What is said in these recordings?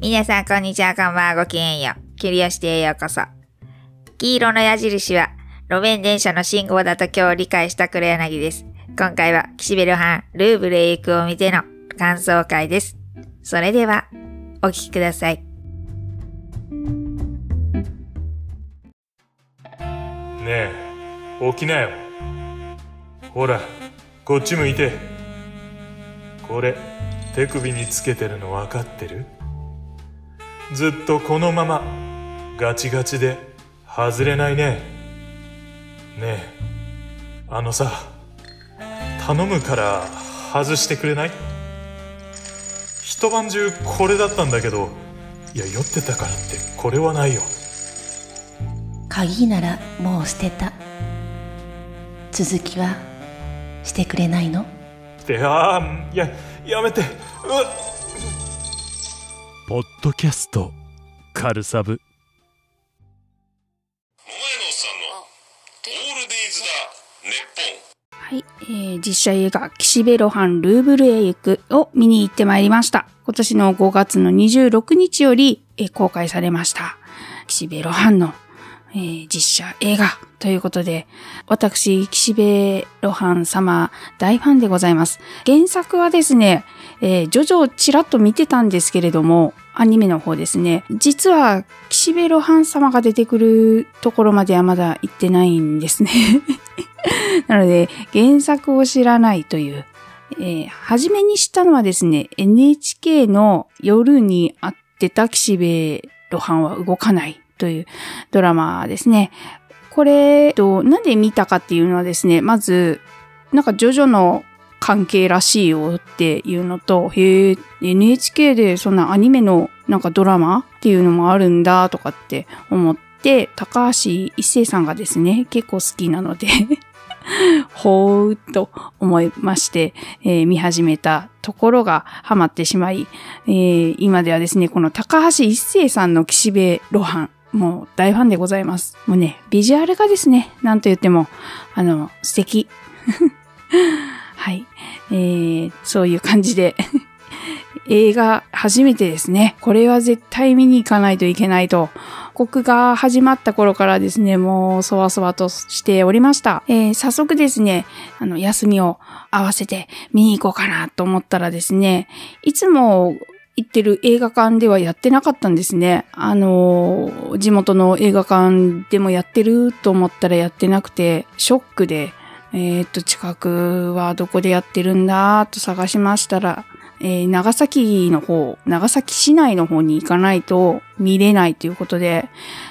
皆さん、こんにちは、こんばんは、ごきげんよう。キュリオシティへようこそ。黄色の矢印は、路面電車の信号だと今日理解した黒柳です。今回は、岸辺露伴、ルーブルへ行くを見ての感想会です。それでは、お聞きください。ねえ、起きなよ。ほら、こっち向いて。これ、手首につけてるの分かってる？ずっとこのままガチガチで外れないねねえあのさ頼むから外してくれない？一晩中これだったんだけどいや酔ってたからってこれはないよ鍵ならもう捨てた。続きはしてくれないの？いやいややめて。ポッドキャストカルサブ。はい、えー、実写映画、岸辺露伴ルーブルへ行くを見に行ってまいりました。今年の5月の26日より、えー、公開されました。岸辺露伴の、えー、実写映画ということで、私、岸辺露伴様大ファンでございます。原作はですね、えー、ジョジョちらっと見てたんですけれども、アニメの方ですね。実は、岸辺露伴様が出てくるところまではまだ行ってないんですね。なので、原作を知らないという。えー、初めに知ったのはですね、NHK の夜に会ってた岸辺露伴は動かないというドラマですね。これ、と、なんで見たかっていうのはですね、まず、なんかジョジョの関係らしいよっていうのと、へえ、NHK でそんなアニメのなんかドラマっていうのもあるんだとかって思って、高橋一生さんがですね、結構好きなので ほーっと思いまして、えー、見始めたところがハマってしまい、えー、今ではですね、この高橋一生さんの岸辺露伴、もう大ファンでございます。もうね、ビジュアルがですね、なんと言っても、あの、素敵。はい。えー、そういう感じで 映画初めてですね。これは絶対見に行かないといけないと。国が始まった頃からですね、もうそわそわとしておりました。えー、早速ですね、あの、休みを合わせて見に行こうかなと思ったらですね、いつも行ってる映画館ではやってなかったんですね。あのー、地元の映画館でもやってると思ったらやってなくて、ショックで、えっ、と、近くはどこでやってるんだと探しましたら、えー、長崎の方、長崎市内の方に行かないと見れないということで、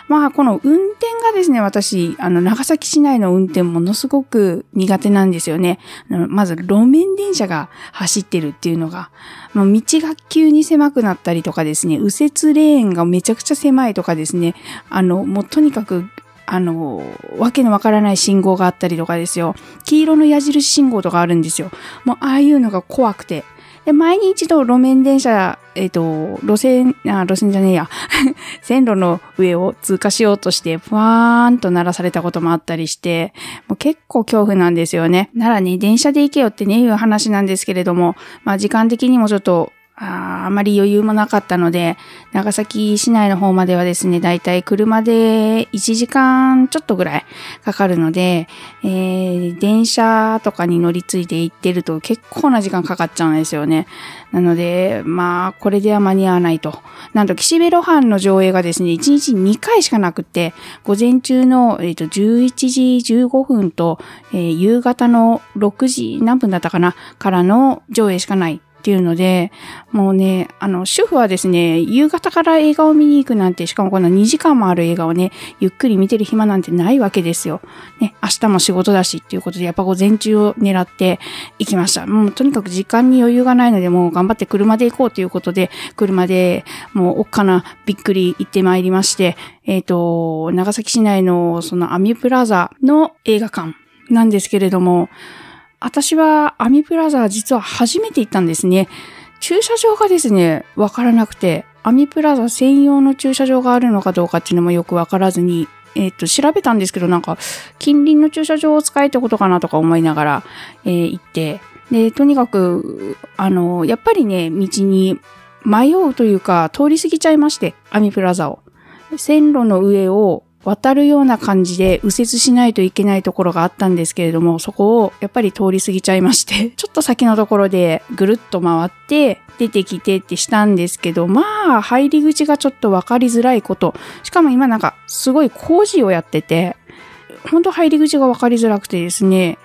まあ、この運転がですね、私、あの、長崎市内の運転ものすごく苦手なんですよね。まず、路面電車が走ってるっていうのが、まあ、道が急に狭くなったりとかですね、右折レーンがめちゃくちゃ狭いとかですね、あの、もうとにかくあの、わけのわからない信号があったりとかですよ。黄色の矢印信号とかあるんですよ。もう、ああいうのが怖くて。で、毎日一度路面電車、えっ、ー、と、路線、あ、路線じゃねえや。線路の上を通過しようとして、ふわーんと鳴らされたこともあったりして、もう結構恐怖なんですよね。ならね、電車で行けよってね、いう話なんですけれども、まあ時間的にもちょっとああまり余裕もなかったので、長崎市内の方まではですね、だいたい車で1時間ちょっとぐらいかかるので、えー、電車とかに乗り継いで行ってると結構な時間かかっちゃうんですよね。なので、まあ、これでは間に合わないと。なんと、岸辺露伴の上映がですね、1日2回しかなくて、午前中の、えー、と11時15分と、えー、夕方の6時何分だったかなからの上映しかないっていうので、もうね、あの、主婦はですね、夕方から映画を見に行くなんて、しかもこの2時間もある映画をね、ゆっくり見てる暇なんてないわけですよ。ね、明日も仕事だしっていうことで、やっぱ午前中を狙って行きました。もうとにかく時間に余裕がないので、もう頑張って車で行こうということで、車でもうおっかなびっくり行ってまいりまして、えっ、ー、と、長崎市内のそのアミュプラザの映画館なんですけれども、私はアミプラザ実は初めて行ったんですね。駐車場がですね、わからなくて、アミプラザ専用の駐車場があるのかどうかっていうのもよくわからずに、えっ、と、調べたんですけど、なんか、近隣の駐車場を使えってことかなとか思いながら、えー行って、で、とにかく、あの、やっぱりね、道に迷うというか、通り過ぎちゃいまして、アミプラザを。線路の上を渡るような感じで右折しないといけないところがあったんですけれども、そこをやっぱり通り過ぎちゃいまして、ちょっと先のところでぐるっと回って出てきてってしたんですけど、まあ、入り口がちょっとわかりづらいこと。しかも今なんかすごい工事をやってて、本当入り口がわかりづらくてですね、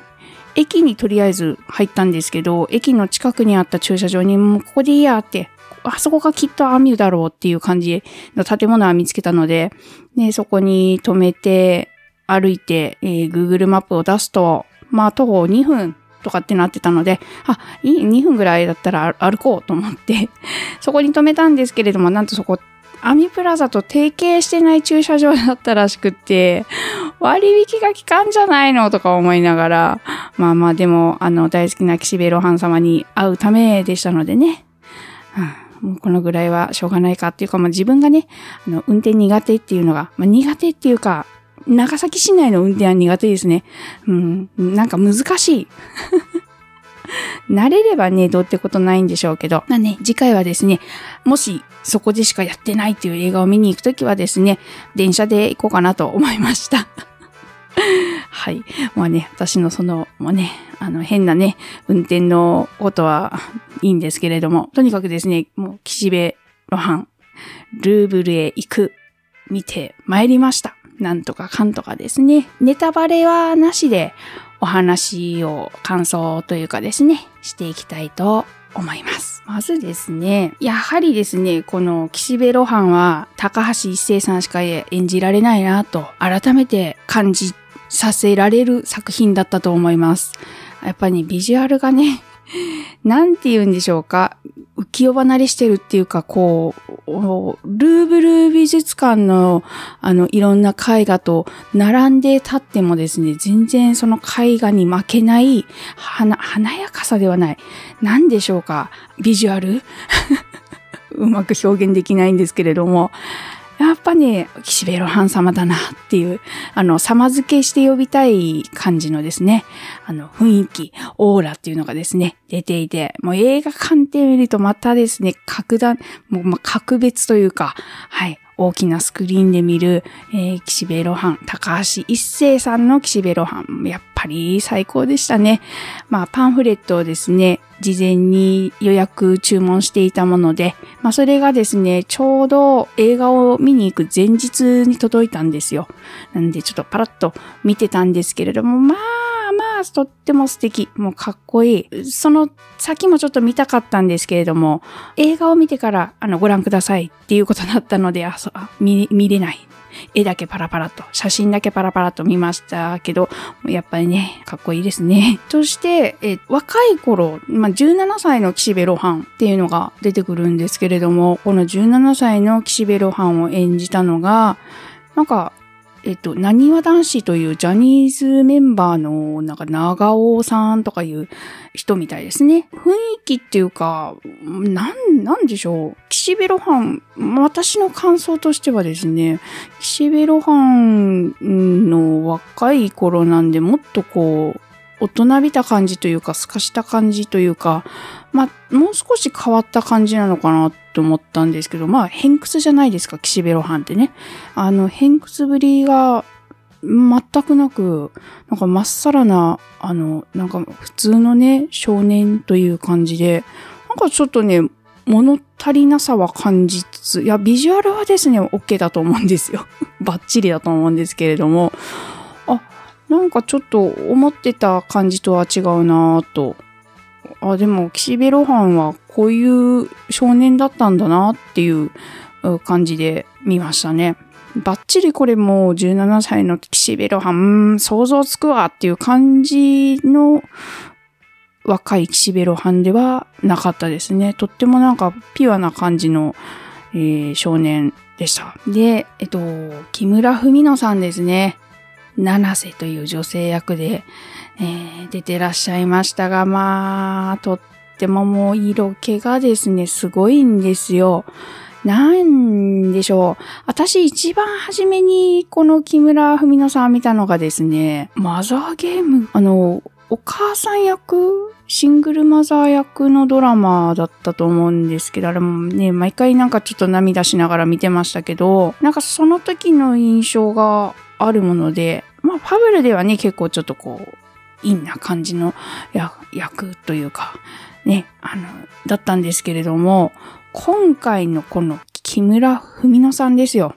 駅にとりあえず入ったんですけど、駅の近くにあった駐車場にもうここでいいやって、あそこがきっとアミュだろうっていう感じの建物は見つけたので、で、そこに止めて歩いて、えー Google マップを出すと、まあ徒歩2分とかってなってたので、あ、いい、2分ぐらいだったら歩こうと思って、そこに止めたんですけれども、なんとそこ、アミプラザと提携してない駐車場だったらしくって、割引が効かんじゃないのとか思いながら、まあまあでも、あの、大好きな岸辺露伴様に会うためでしたのでね。もうこのぐらいはしょうがないかっていうか、まあ自分がね、あの、運転苦手っていうのが、まあ苦手っていうか、長崎市内の運転は苦手ですね。うん、なんか難しい。慣れればね、どうってことないんでしょうけど。まあね、次回はですね、もしそこでしかやってないっていう映画を見に行くときはですね、電車で行こうかなと思いました。はい。まあね、私のその、もうね、あの、変なね、運転のことはいいんですけれども、とにかくですね、もう、岸辺露伴、ルーブルへ行く、見て参りました。なんとかかんとかですね。ネタバレはなしで、お話を、感想というかですね、していきたいと思います。まずですね、やはりですね、この岸辺露伴は高橋一生さんしか演じられないなと改めて感じさせられる作品だったと思います。やっぱり、ね、ビジュアルがね、なんて言うんでしょうか。浮世離れしてるっていうか、こう、ルーブル美術館の、あの、いろんな絵画と並んで立ってもですね、全然その絵画に負けない、華、華やかさではない。なんでしょうか。ビジュアル？うまく表現できないんですけれども、やっぱね、岸辺露伴様だなっていう、あの、様付けして呼びたい感じのですね、あの、雰囲気、オーラっていうのがですね、出ていて、もう映画館で見るとまたですね、格段、もう、ま、格別というか、はい、大きなスクリーンで見る、えー、岸辺露伴、高橋一生さんの岸辺露伴、やっぱり最高でしたね。まあ、パンフレットをですね、事前に予約注文していたもので、まあそれがですね、ちょうど映画を見に行く前日に届いたんですよ。なんでちょっとパラッと見てたんですけれども、まあまあ、とっても素敵。もうかっこいい。その先もちょっと見たかったんですけれども、映画を見てからあのご覧くださいっていうことだったので、あ、そうあ見見れない。絵だけパラパラと、写真だけパラパラと見ましたけど、やっぱりね、かっこいいですね。そして、え若い頃、まあ、17歳の岸辺露伴っていうのが出てくるんですけれども、この17歳の岸辺露伴を演じたのが、なんか、えっと、なにわ男子というジャニーズメンバーの、なんか、長尾さんとかいう人みたいですね。雰囲気っていうか、なん、なんでしょう。岸辺露伴、私の感想としてはですね、岸辺露伴の若い頃なんで、もっとこう、大人びた感じというか、透かした感じというか、まあ、もう少し変わった感じなのかなと思ったんですけど、まあ、偏屈じゃないですか、岸辺露伴ってね。あの、偏屈ぶりが全くなく、なんかまっさらな、あの、なんか普通のね、少年という感じで、なんかちょっとね、物足りなさは感じつつ、いや、ビジュアルはですね、OK だと思うんですよ。バッチリだと思うんですけれども、あ、なんかちょっと思ってた感じとは違うなぁと。あ、でも、岸辺露伴はこういう少年だったんだなっていう感じで見ましたね。バッチリこれも17歳の岸辺露伴、想像つくわっていう感じの若い岸辺露伴ではなかったですね。とってもなんかピュアな感じの、えー少年でした。で、えっと、木村文乃さんですね。七瀬という女性役で、えー出てらっしゃいましたが、まあ、とってももう色気がですね、すごいんですよ。なんでしょう。私一番初めにこの木村文乃さん見たのがですね、マザーゲーム、あの、お母さん役シングルマザー役のドラマだったと思うんですけど、あれもね、毎回なんかちょっと涙しながら見てましたけど、なんかその時の印象があるもので、まあ、ファブルではね、結構ちょっとこう、陰な感じの役というか、ね、あの、だったんですけれども、今回のこの木村文乃さんですよ。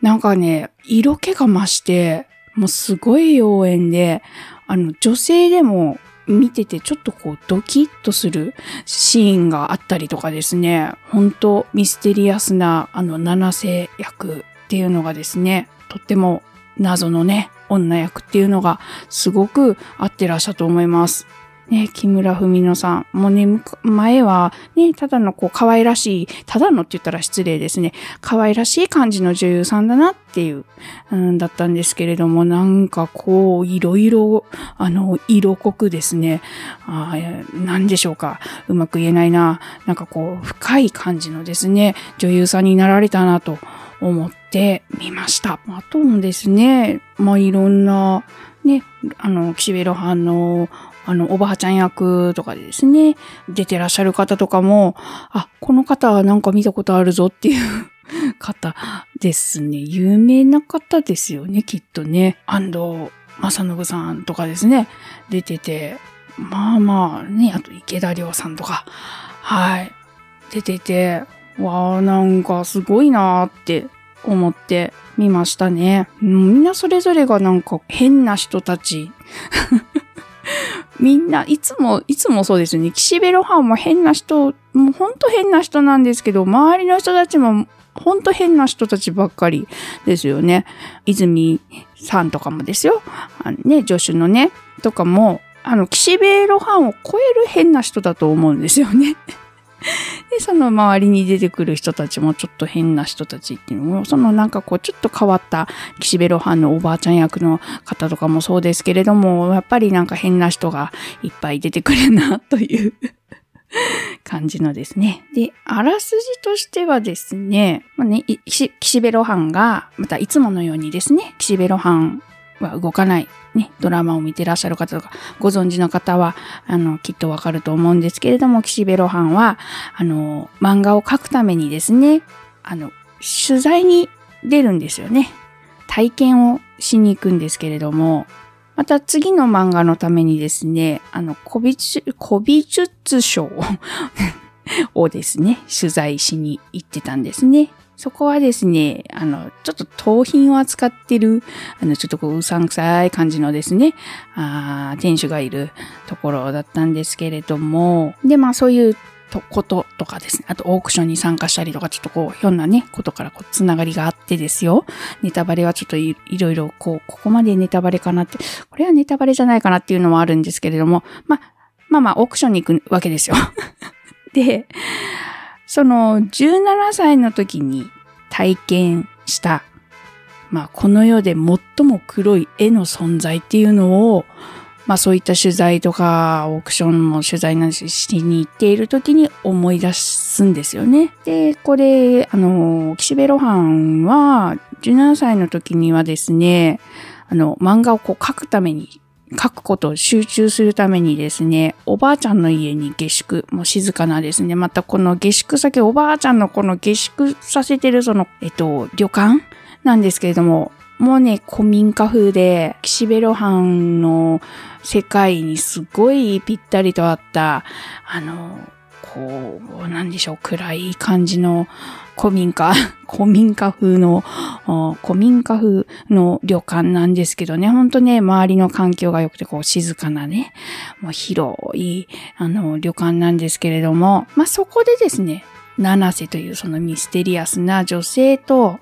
なんかね、色気が増して、もうすごい妖艶で、あの、女性でも見ててちょっとこうドキッとするシーンがあったりとかですね、本当ミステリアスなあの七世役っていうのがですね、とっても謎のね、女役っていうのがすごく合ってらっしゃると思います。ね、木村文乃さん。もうね、前はね、ただのこう可愛らしい、ただのって言ったら失礼ですね。可愛らしい感じの女優さんだなっていう、うん、だったんですけれども、なんかこう、いろいろ、あの、色濃くですね、あなんでしょうか。うまく言えないな。なんかこう、深い感じのですね、女優さんになられたなと思ってみました。あともですね、まあ、いろんな、ね、あの、岸辺露伴のあの、おばあちゃん役とかでですね、出てらっしゃる方とかも、あ、この方はなんか見たことあるぞっていう 方ですね。有名な方ですよね、きっとね。安藤正信さんとかですね、出てて、まあまあね、あと池田亮さんとか、はい、出てて、わあ、なんかすごいなーって思って見ましたね。みんなそれぞれがなんか変な人たち みんな、いつも、いつもそうですよね。岸辺露伴も変な人、もうほんと変な人なんですけど、周りの人たちもほんと変な人たちばっかりですよね。泉さんとかもですよ。あのね、助手のね、とかも、あの、岸辺露伴を超える変な人だと思うんですよね。で、その周りに出てくる人たちもちょっと変な人たちっていうのも、そのなんかこうちょっと変わった岸辺露伴のおばあちゃん役の方とかもそうですけれども、やっぱりなんか変な人がいっぱい出てくるなという感じのですね。で、あらすじとしてはですね、まあね、岸辺露伴が、またいつものようにですね、岸辺露伴は動かない。ね、ドラマを見てらっしゃる方とか、ご存知の方は、あの、きっとわかると思うんですけれども、岸辺露伴は、あの、漫画を描くためにですね、あの、取材に出るんですよね。体験をしに行くんですけれども、また次の漫画のためにですね、あの、古美古美術賞 をですね、取材しに行ってたんですね。そこはですね、あの、ちょっと盗品を扱ってる、あの、ちょっとこう、うさんくさい感じのですね、あ店主がいるところだったんですけれども、で、まあそういうとこととかですね、あとオークションに参加したりとか、ちょっとこう、ひょんなね、ことからこう、つながりがあってですよ。ネタバレはちょっといろいろこう、ここまでネタバレかなって、これはネタバレじゃないかなっていうのもあるんですけれども、まあ、まあまあ、オークションに行くわけですよ。で、その17歳の時に体験した、まあこの世で最も黒い絵の存在っていうのを、まあそういった取材とかオークションも取材なししに行っている時に思い出すんですよね。で、これ、あの、岸辺露伴は17歳の時にはですね、あの、漫画をこう描くために書くことを集中するためにですね、おばあちゃんの家に下宿、もう静かなですね、またこの下宿先、おばあちゃんのこの下宿させてるその、えっと、旅館なんですけれども、もうね、古民家風で、岸辺露伴の世界にすごいぴったりとあった、あの、こう、なんでしょう、暗い感じの古民家、古民家風の、古民家風の旅館なんですけどね、ほんとね、周りの環境が良くて、こう、静かなね、もう広い、あの、旅館なんですけれども、まあ、そこでですね、七瀬というそのミステリアスな女性と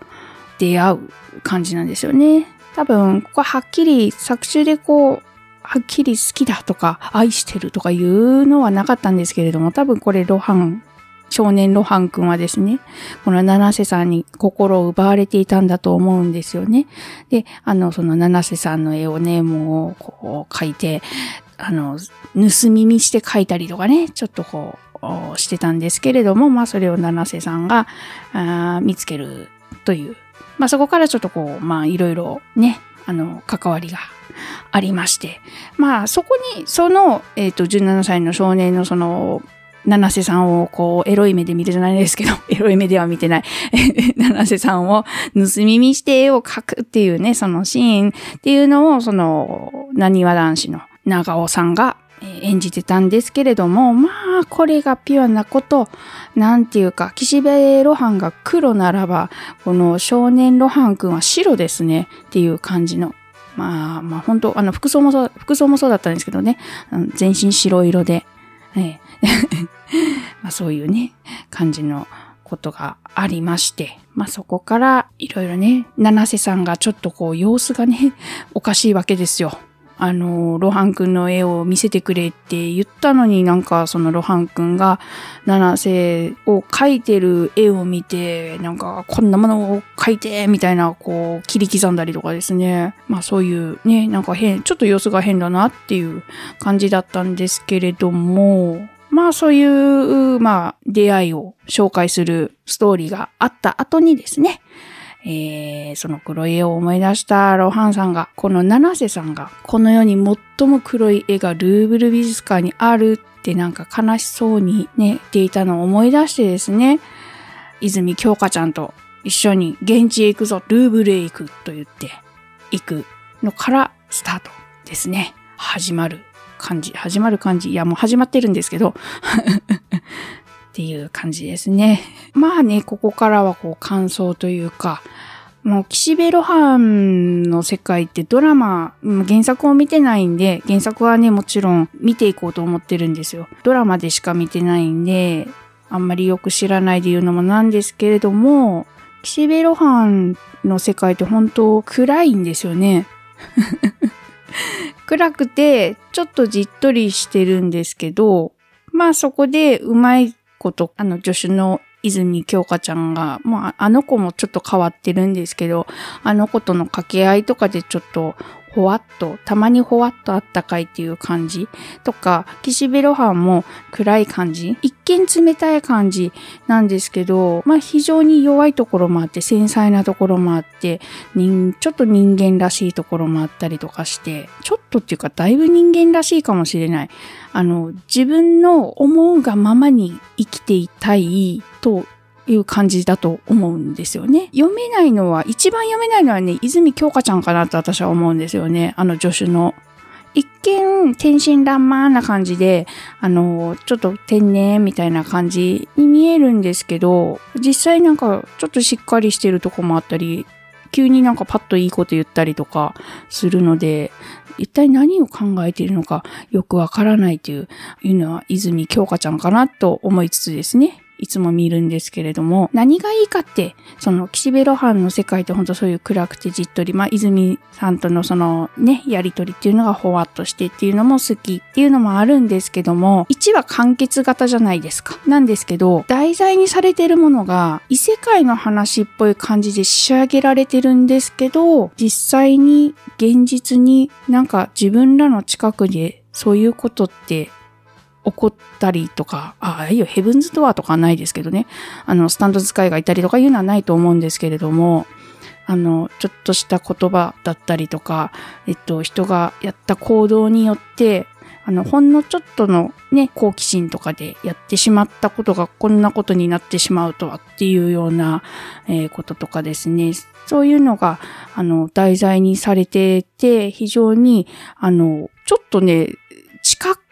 出会う感じなんですよね。多分、ここはっきり作中でこう、はっきり好きだとか、愛してるとかいうのはなかったんですけれども、多分これ、露伴少年露伴くんはですね、この七瀬さんに心を奪われていたんだと思うんですよね。で、あの、その七瀬さんの絵をね、もう、こう、描いて、あの、盗み見して書いたりとかね、ちょっとこう、してたんですけれども、まあそれを七瀬さんがあ見つけるという。まあそこからちょっとこう、まあいろいろね、あの、関わりがありまして。まあそこに、その、えっ、ー、と、17歳の少年のその、七瀬さんをこう、エロい目で見るじゃないですけど、エロい目では見てない。七瀬さんを盗み見して絵を描くっていうね、そのシーンっていうのを、その、何わ男子の長尾さんが演じてたんですけれども、まあ、これがピュアなこと、なんていうか、岸辺露伴が黒ならば、この少年露伴くんは白ですね、っていう感じの。まあ、まあ本当あの、服装もそう、服装もそうだったんですけどね、全身白色で、ええ まあそういうね、感じのことがありまして、まあそこからいろいろね、七瀬さんがちょっとこう様子がね、おかしいわけですよ。あの、ロハン君の絵を見せてくれって言ったのになんかそのロハン君が七瀬を描いてる絵を見て、なんかこんなものを描いてみたいなこう切り刻んだりとかですね。まあそういうね、なんか変、ちょっと様子が変だなっていう感じだったんですけれども、まあそういう、まあ出会いを紹介するストーリーがあった後にですね、えー、その黒い絵を思い出したロハンさんが、この七瀬さんが、この世に最も黒い絵がルーブル美術館にあるってなんか悲しそうにね、言っていたのを思い出してですね、泉京香ちゃんと一緒に現地へ行くぞ、ルーブルへ行くと言って行くのからスタートですね。始まる感じ、始まる感じ。いや、もう始まってるんですけど っていう感じですね。まあね、ここからはこう感想というか、もう岸辺露伴の世界ってドラマ、原作を見てないんで、原作はね、もちろん見ていこうと思ってるんですよ。ドラマでしか見てないんで、あんまりよく知らないで言うのもなんですけれども、岸辺露伴の世界って本当暗いんですよね。暗くて、ちょっとじっとりしてるんですけど、まあそこでうまいこと、あの助手の泉京香ちゃんが、まああの子もちょっと変わってるんですけど、あの子との掛け合いとかでちょっとほわっと、たまにほわっとあったかいっていう感じとか、岸辺露伴も暗い感じ、一見冷たい感じなんですけど、まあ非常に弱いところもあって、繊細なところもあって、人、ちょっと人間らしいところもあったりとかして、ちょっとっていうかだいぶ人間らしいかもしれない。あの、自分の思うがままに生きていたいという感じだと思うんですよね。読めないのは、一番読めないのはね、泉京香ちゃんかなと私は思うんですよね。あの助手の。一見、天真爛漫な感じで、あの、ちょっと天然みたいな感じに見えるんですけど、実際なんかちょっとしっかりしてるとこもあったり、急になんかパッといいこと言ったりとかするので、一体何を考えているのかよくわからないというのは泉京香ちゃんかなと思いつつですね。いつも見るんですけれども、何がいいかって、その岸辺露伴の世界ってほんとそういう暗くてじっとり、まあ泉さんとのそのね、やりとりっていうのがほわっとしてっていうのも好きっていうのもあるんですけども、1は完結型じゃないですか。なんですけど、題材にされてるものが異世界の話っぽい感じで仕上げられてるんですけど、実際に現実になんか自分らの近くでそういうことって起こったりとか、ああ、いいよ、ヘブンズドアとかはないですけどね。あの、スタンド使いがいたりとかいうのはないと思うんですけれども、あの、ちょっとした言葉だったりとか、えっと、人がやった行動によって、あの、ほんのちょっとのね、好奇心とかでやってしまったことがこんなことになってしまうとはっていうような、えー、こととかですね。そういうのが、あの、題材にされてて、非常に、あの、ちょっとね、近く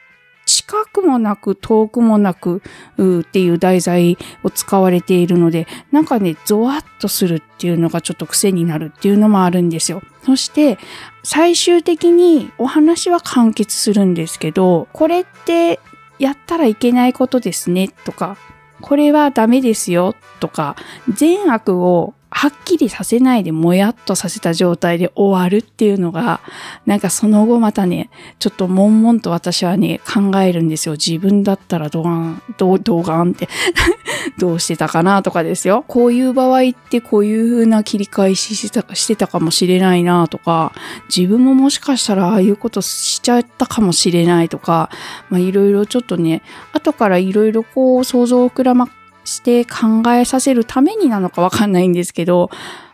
近くもなく遠くもなくっていう題材を使われているので、なんかね、ゾワッとするっていうのがちょっと癖になるっていうのもあるんですよ。そして、最終的にお話は完結するんですけど、これってやったらいけないことですねとか、これはダメですよとか、善悪をはっきりさせないでもやっとさせた状態で終わるっていうのが、なんかその後またね、ちょっと悶々と私はね、考えるんですよ。自分だったらドガン、ド、ドガンって どうしてたかなとかですよ。こういう場合ってこういう風な切り返ししてたしてたかもしれないなとか、自分ももしかしたらああいうことしちゃったかもしれないとか、まあいろいろちょっとね、後からいろいろこう想像を膨らまして考えさせるためになのかわかんないんですけど、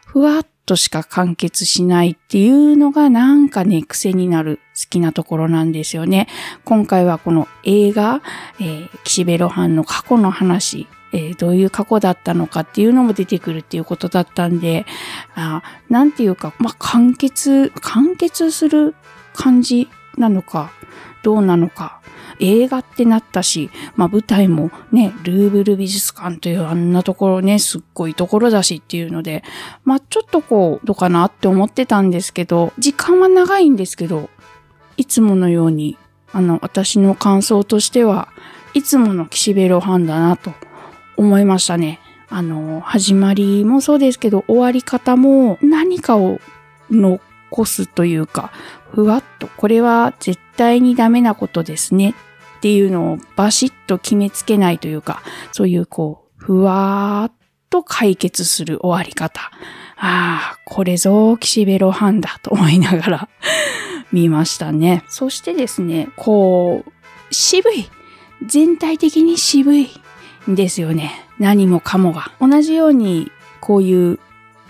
ふわっとしか完結しないっていうのがなんかね、癖になる好きなところなんですよね。今回はこの映画、えー、岸辺露伴の過去の話、えー、どういう過去だったのかっていうのも出てくるっていうことだったんで、あなんていうか、まあ、完結、完結する感じなのか、どうなのか、映画ってなったし、まあ舞台もね、ルーブル美術館というあんなところね、すっごいところだしっていうので、まあちょっとこう、どうかなって思ってたんですけど、時間は長いんですけど、いつものように、あの、私の感想としては、いつもの岸辺露伴だなと思いましたね。あの、始まりもそうですけど、終わり方も何かを残すというか、ふわっと、これは絶対にダメなことですねっていうのをバシッと決めつけないというか、そういうこう、ふわーっと解決する終わり方。ああ、これぞ岸辺露伴だと思いながら 見ましたね。そしてですね、こう、渋い。全体的に渋いんですよね。何もかもが。同じように、こういう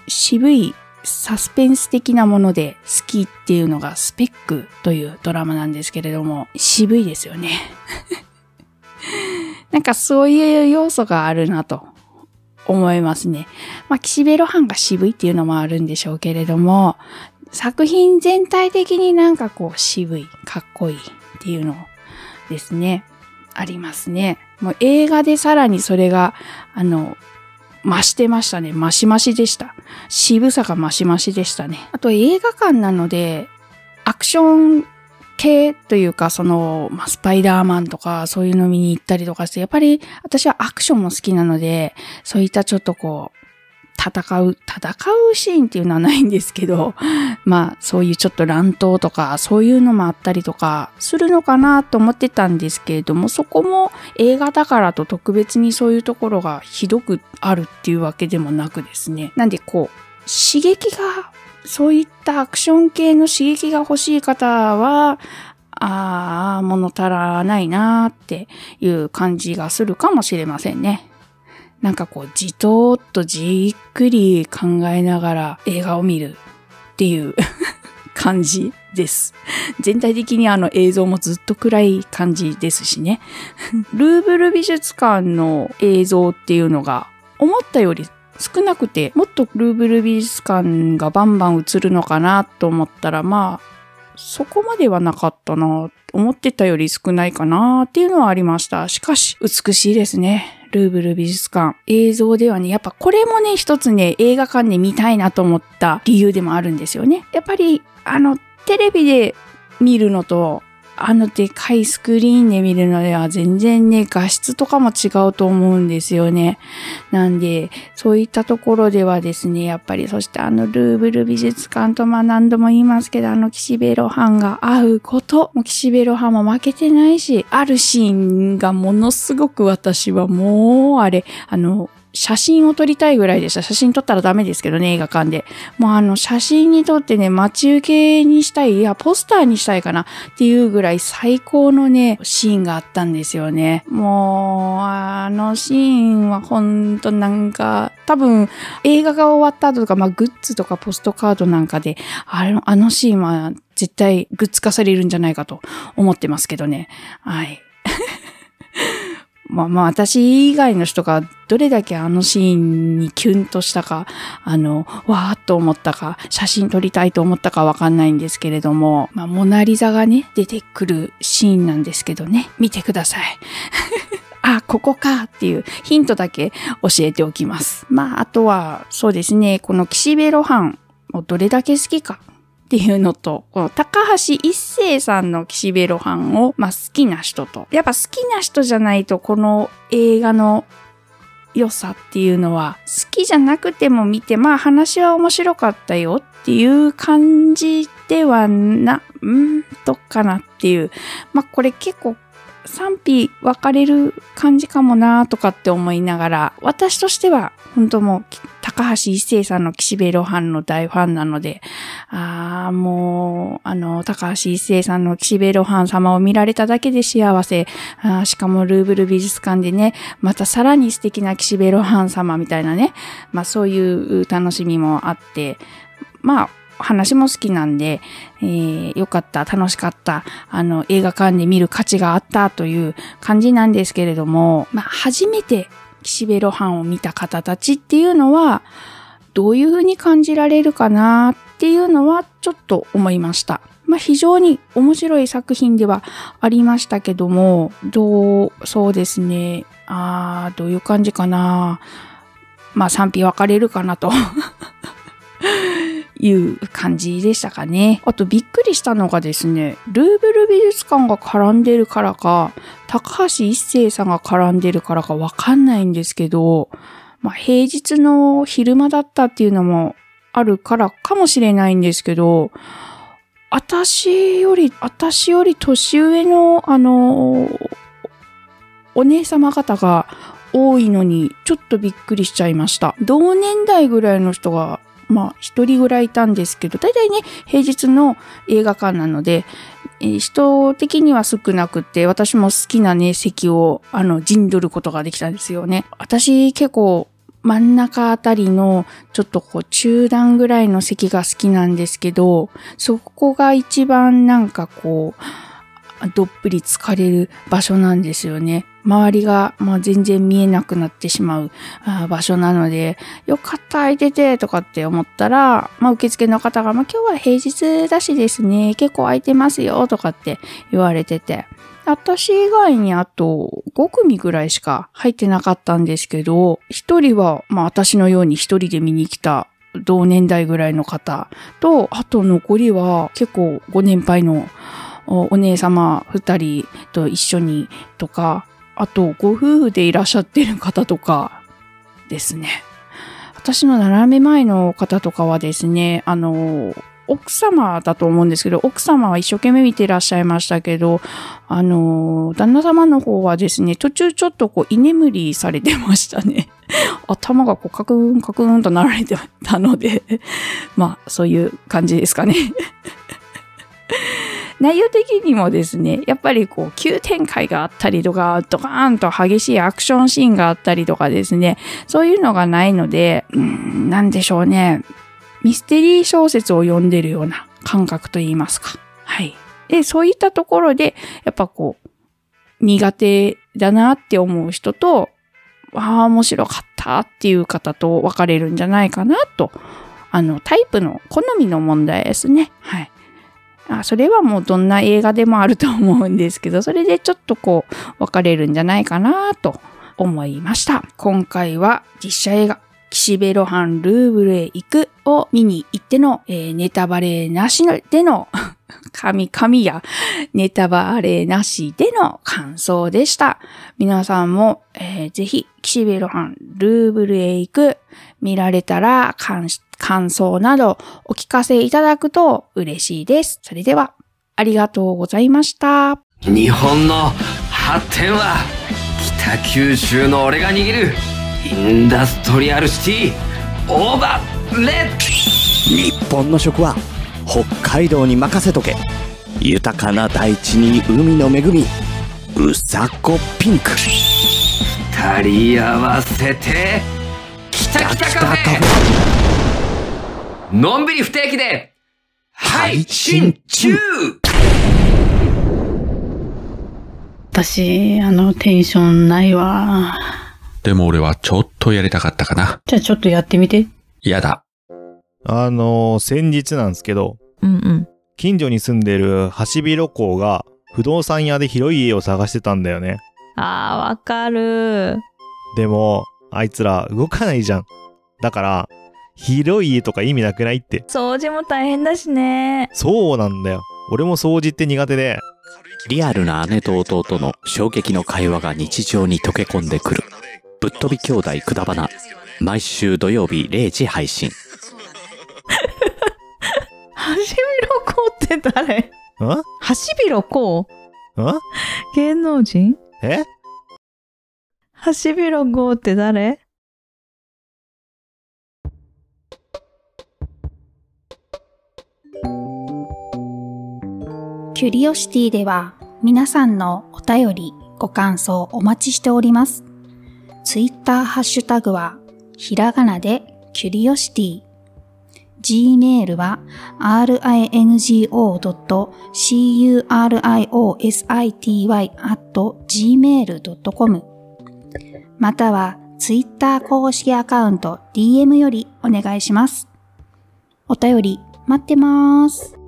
渋いサスペンス的なもので好きっていうのがスペックというドラマなんですけれども、渋いですよね。なんかそういう要素があるなと思いますね。まあ、岸辺露伴が渋いっていうのもあるんでしょうけれども、作品全体的になんかこう渋い、かっこいいっていうのですね。ありますね。もう映画でさらにそれが、あの、増してましたね。増し増しでした。渋さが増し増しでしたね。あと映画館なので、アクション系というか、その、まあ、スパイダーマンとか、そういうの見に行ったりとかして、やっぱり私はアクションも好きなので、そういったちょっとこう、戦う、戦うシーンっていうのはないんですけど、まあそういうちょっと乱闘とかそういうのもあったりとかするのかなと思ってたんですけれども、そこも映画だからと特別にそういうところがひどくあるっていうわけでもなくですね。なんでこう、刺激が、そういったアクション系の刺激が欲しい方は、ああ、物足らないなーっていう感じがするかもしれませんね。なんかこう、じとーっとじっくり考えながら映画を見るっていう 感じです。全体的にあの映像もずっと暗い感じですしね。ルーブル美術館の映像っていうのが思ったより少なくて、もっとルーブル美術館がバンバン映るのかなと思ったら、まあ、そこまではなかったな。思ってたより少ないかなっていうのはありました。しかし、美しいですね。ルーブル美術館。映像ではね、やっぱこれもね、一つね、映画館で見たいなと思った理由でもあるんですよね。やっぱり、あの、テレビで見るのと、あのでかいスクリーンで見るのでは全然ね、画質とかも違うと思うんですよね。なんで、そういったところではですね、やっぱり、そしてあのルーブル美術館とまあ何度も言いますけど、あの岸辺露伴が会うこと、も岸辺露伴も負けてないし、あるシーンがものすごく私はもうあれ、あの、写真を撮りたいぐらいでした。写真撮ったらダメですけどね、映画館で。もうあの、写真に撮ってね、待ち受けにしたい、いや、ポスターにしたいかなっていうぐらい最高のね、シーンがあったんですよね。もう、あのシーンはほんとなんか、多分、映画が終わった後とか、まあ、グッズとかポストカードなんかで、あの、あのシーンは絶対グッズ化されるんじゃないかと思ってますけどね。はい。まあまあ私以外の人がどれだけあのシーンにキュンとしたか、あの、わーっと思ったか、写真撮りたいと思ったかわかんないんですけれども、まあモナリザがね、出てくるシーンなんですけどね、見てください。あ、ここかっていうヒントだけ教えておきます。まああとは、そうですね、この岸辺露伴をどれだけ好きかっていうのと、この高橋一生さんの岸辺露伴を、まあ、好きな人と、やっぱ好きな人じゃないとこの映画の良さっていうのは好きじゃなくても見てまあ話は面白かったよっていう感じではな、んーとかなっていう。まあこれ結構賛否分かれる感じかもなとかって思いながら、私としては本当もう高橋一生さんの岸辺露伴の大ファンなので、ああ、もう、あの、高橋一生さんの岸辺露伴様を見られただけで幸せ。あしかもルーブル美術館でね、またさらに素敵な岸辺露伴様みたいなね、まあそういう楽しみもあって、まあ、話も好きなんで、えー、よかった、楽しかった、あの、映画館で見る価値があったという感じなんですけれども、まあ、初めて岸辺露伴を見た方たちっていうのは、どういうふうに感じられるかなっていうのはちょっと思いました。まあ、非常に面白い作品ではありましたけども、どう、そうですね、あー、どういう感じかなまあ、賛否分かれるかなと。いう感じでしたかね。あとびっくりしたのがですね、ルーブル美術館が絡んでるからか、高橋一生さんが絡んでるからかわかんないんですけど、まあ平日の昼間だったっていうのもあるからかもしれないんですけど、私より、私より年上の、あの、お姉様方が多いのに、ちょっとびっくりしちゃいました。同年代ぐらいの人がまあ、一人ぐらいいたんですけど、大体ね、平日の映画館なので、えー人的には少なくて、私も好きなね、席を、あの、陣取ることができたんですよね。私、結構、真ん中あたりの、ちょっとこう、中段ぐらいの席が好きなんですけど、そこが一番なんかこう、どっぷり疲れる場所なんですよね。周りが、まあ、全然見えなくなってしまう場所なので、よかった、空いてて、とかって思ったら、まあ、受付の方が、まあ、今日は平日だしですね、結構空いてますよ、とかって言われてて。私以外にあと5組ぐらいしか入ってなかったんですけど、一人は、まあ私のように一人で見に来た同年代ぐらいの方と、あと残りは結構ご年配のお姉様二人と一緒にとか、あとご夫婦でいらっしゃってる方とかですね。私の斜め前の方とかはですね、あの、奥様だと思うんですけど、奥様は一生懸命見ていらっしゃいましたけど、あの、旦那様の方はですね、途中ちょっとこう居眠りされてましたね。頭がこうカクンカクンとなられてたので、まあそういう感じですかね。内容的にもですね、やっぱりこう急展開があったりとか、ドカーンと激しいアクションシーンがあったりとかですね、そういうのがないので、うん、なんでしょうね。ミステリー小説を読んでるような感覚といいますか。はい。で、そういったところで、やっぱこう、苦手だなって思う人と、ああ、面白かったっていう方と分かれるんじゃないかなと。あの、タイプの好みの問題ですね。はい。あそれはもうどんな映画でもあると思うんですけど、それでちょっとこう、分かれるんじゃないかなと思いました。今回は実写映画、岸辺露伴ルーブルへ行くを見に行っての、えーネタバレなしでの、神神やネタバレなしでの感想でした。皆さんも、えーぜひ、岸辺露伴ルーブルへ行く見られたら感感想などお聞かせいただくと嬉しいです。それでは、ありがとうございました。日本の発展は北九州の俺が握るインダストリアルシティオーバーレッド日本の食は北海道に任せとけ豊かな大地に海の恵みうさこピンク二人合わせて北北カフェのんびり不定期で配信中私、あの、テンションないわ。でも俺はちょっとやりたかったかな。じゃあちょっとやってみて。やだ。あのー先日なんですけど、うんうん。近所に住んでるハシビロコウが不動産屋で広い家を探してたんだよね。あー、わかる。でも、あいつら動かないじゃん。だから、広い家とか意味なくないって。掃除も大変だしね。そうなんだよ。俺も掃除って苦手で、リアルな姉と弟の衝撃の会話が日常に溶け込んでくる。ぶっ飛び兄弟くだばな。毎週土曜日0時配信。ハシビロコウって誰？ん？ハシビロコウん？芸能人？え？ハシビロコウって誰？キュリオシティでは皆さんのお便り、ご感想お待ちしております。ツイッターハッシュタグはひらがなでキュリオシティ。gmail は ringo.curiosity.gmail.com またはツイッター公式アカウント DM よりお願いします。お便り待ってます。